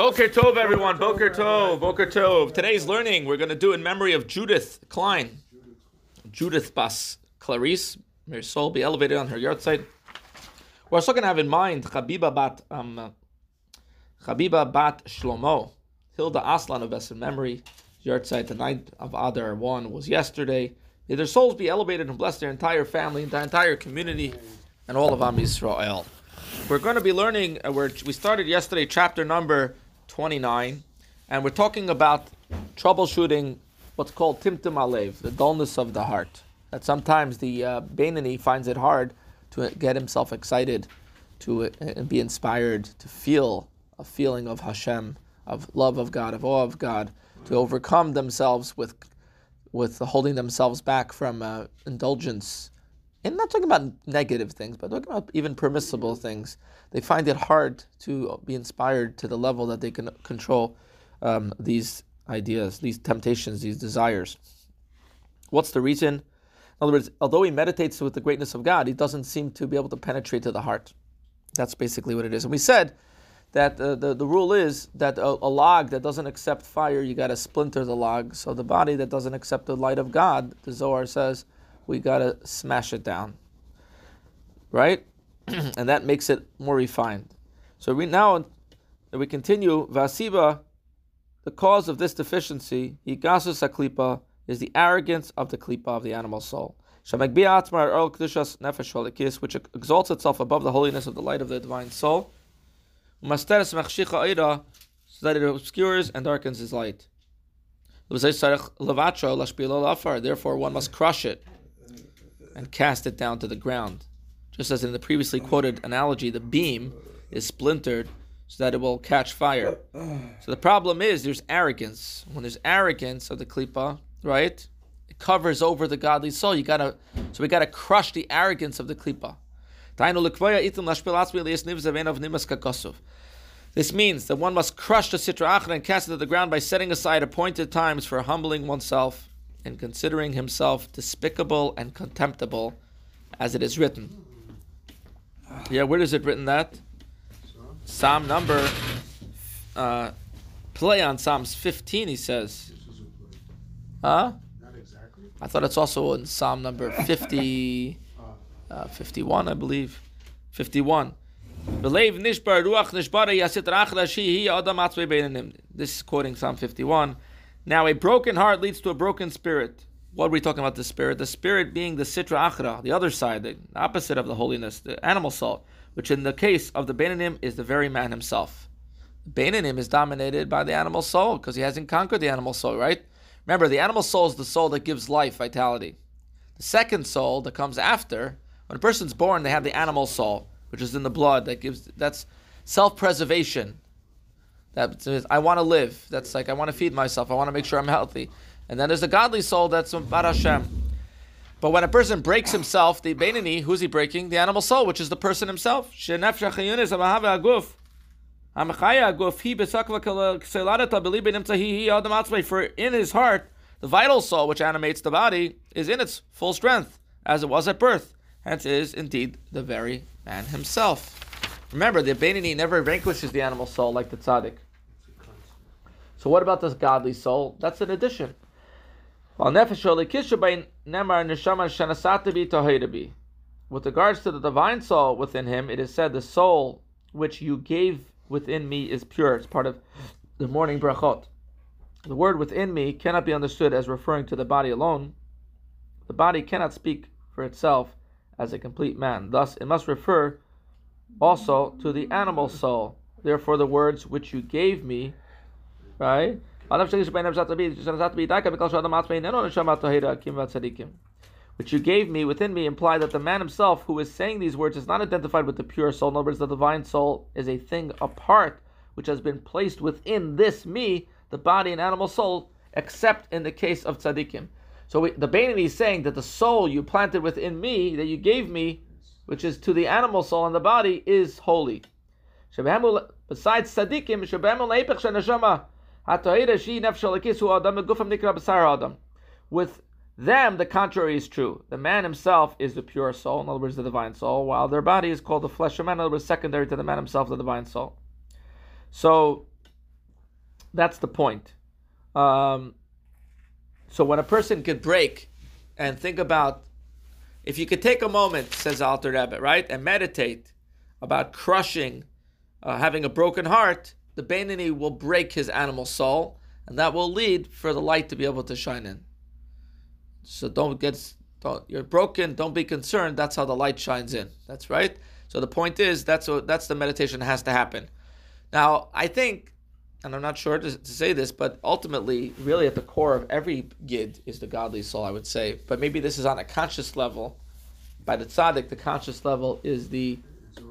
Boker Tov, everyone. Boker Tov. Boker Tov. Today's learning we're going to do in memory of Judith Klein. Judith Bas Clarice. May her soul be elevated on her yahrzeit. We're also going to have in mind Chabiba Bat um, Bat Shlomo. Hilda Aslan of us in memory. Yahrzeit, the night of Adar 1 was yesterday. May their souls be elevated and bless their entire family, and their entire community, and all of Am Yisrael. We're going to be learning, uh, we started yesterday chapter number 29, and we're talking about troubleshooting what's called timtum alev, the dullness of the heart. That sometimes the uh, Bainani finds it hard to get himself excited, to uh, be inspired, to feel a feeling of Hashem, of love of God, of awe of God, to overcome themselves with with holding themselves back from uh, indulgence. And not talking about negative things, but talking about even permissible things. They find it hard to be inspired to the level that they can control um, these ideas, these temptations, these desires. What's the reason? In other words, although he meditates with the greatness of God, he doesn't seem to be able to penetrate to the heart. That's basically what it is. And we said that uh, the, the rule is that a, a, log that doesn't accept fire, you got to splinter the log. So the body that doesn't accept the light of God, the Zohar says, we got to smash it down. Right? and that makes it more refined. So we now we continue, Vasiba, the cause of this deficiency, Igasus Aklipa, is the arrogance of the Klipa of the animal soul. Which exalts itself above the holiness of the light of the divine soul so that it obscures and darkens his light. Therefore, one must crush it and cast it down to the ground. Just as in the previously quoted analogy, the beam is splintered so that it will catch fire. So the problem is there's arrogance. When there's arrogance of the klipa, right? It covers over the godly soul. You gotta so we gotta crush the arrogance of the klipa. This means that one must crush the sitra achra and cast it to the ground by setting aside appointed times for humbling oneself and considering himself despicable and contemptible, as it is written. Yeah, where is it written that? Psalm number, uh, play on Psalms 15, he says. Huh? Not exactly. I thought it's also in Psalm number 50. Uh, 51, I believe. 51. This is quoting Psalm 51. Now, a broken heart leads to a broken spirit. What are we talking about the spirit? The spirit being the sitra achra, the other side, the opposite of the holiness, the animal soul, which in the case of the Beinanim is the very man himself. The Beinanim is dominated by the animal soul because he hasn't conquered the animal soul, right? Remember, the animal soul is the soul that gives life, vitality. The second soul that comes after when a person's born, they have the animal soul, which is in the blood. That gives that's self-preservation. That I want to live. That's like I want to feed myself. I want to make sure I'm healthy. And then there's the godly soul that's Bar Hashem. But when a person breaks himself, the Beinani, who's he breaking? The animal soul, which is the person himself. For in his heart, the vital soul, which animates the body, is in its full strength, as it was at birth hence is indeed the very man himself. Remember, the Beinani never vanquishes the animal soul like the tzaddik. So what about this godly soul? That's an addition. With regards to the divine soul within him, it is said, the soul which you gave within me is pure. It's part of the morning brachot. The word within me cannot be understood as referring to the body alone. The body cannot speak for itself as a complete man. Thus, it must refer also to the animal soul. Therefore, the words which you gave me, right? Which you gave me within me imply that the man himself who is saying these words is not identified with the pure soul. In other words, the divine soul is a thing apart which has been placed within this me, the body and animal soul, except in the case of tzaddikim. So we, the Beinani is saying that the soul you planted within me, that you gave me, which is to the animal soul and the body, is holy. Besides tzaddikim, with them, the contrary is true. The man himself is the pure soul, in other words, the divine soul, while their body is called the flesh of man, in other words, secondary to the man himself, the divine soul. So, that's the point. Um, so when a person could break and think about, if you could take a moment, says Alter Rebbe, right, and meditate about crushing, uh, having a broken heart, the Beinoni will break his animal soul, and that will lead for the light to be able to shine in. So don't get, don't, you're broken. Don't be concerned. That's how the light shines in. That's right. So the point is, that's what that's the meditation has to happen. Now, I think and I'm not sure to, to, say this, but ultimately, really at the core of every yid is the godly soul, I would say. But maybe this is on a conscious level. By the tzaddik, the conscious level is the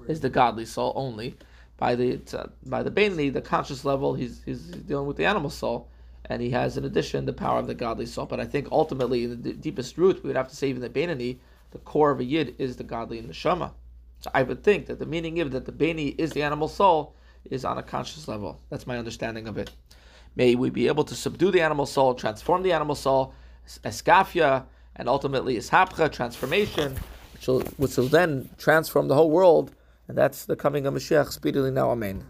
is the godly soul only. By the by the Beinoni, the conscious level, he's, he's dealing with the animal soul, and he has in addition the power of the godly soul. But I think ultimately, in the deepest root, we would have to say even the Beinoni, the core of a yid is the godly and the shama. So I would think that the meaning of that the Beinoni is the animal soul is on a conscious level. That's my understanding of it. May we be able to subdue the animal soul, transform the animal soul, iskafya, and ultimately ishapcha, transformation, which will, which will then transform the whole world. And that's the coming of Mashiach speedily now. Amen.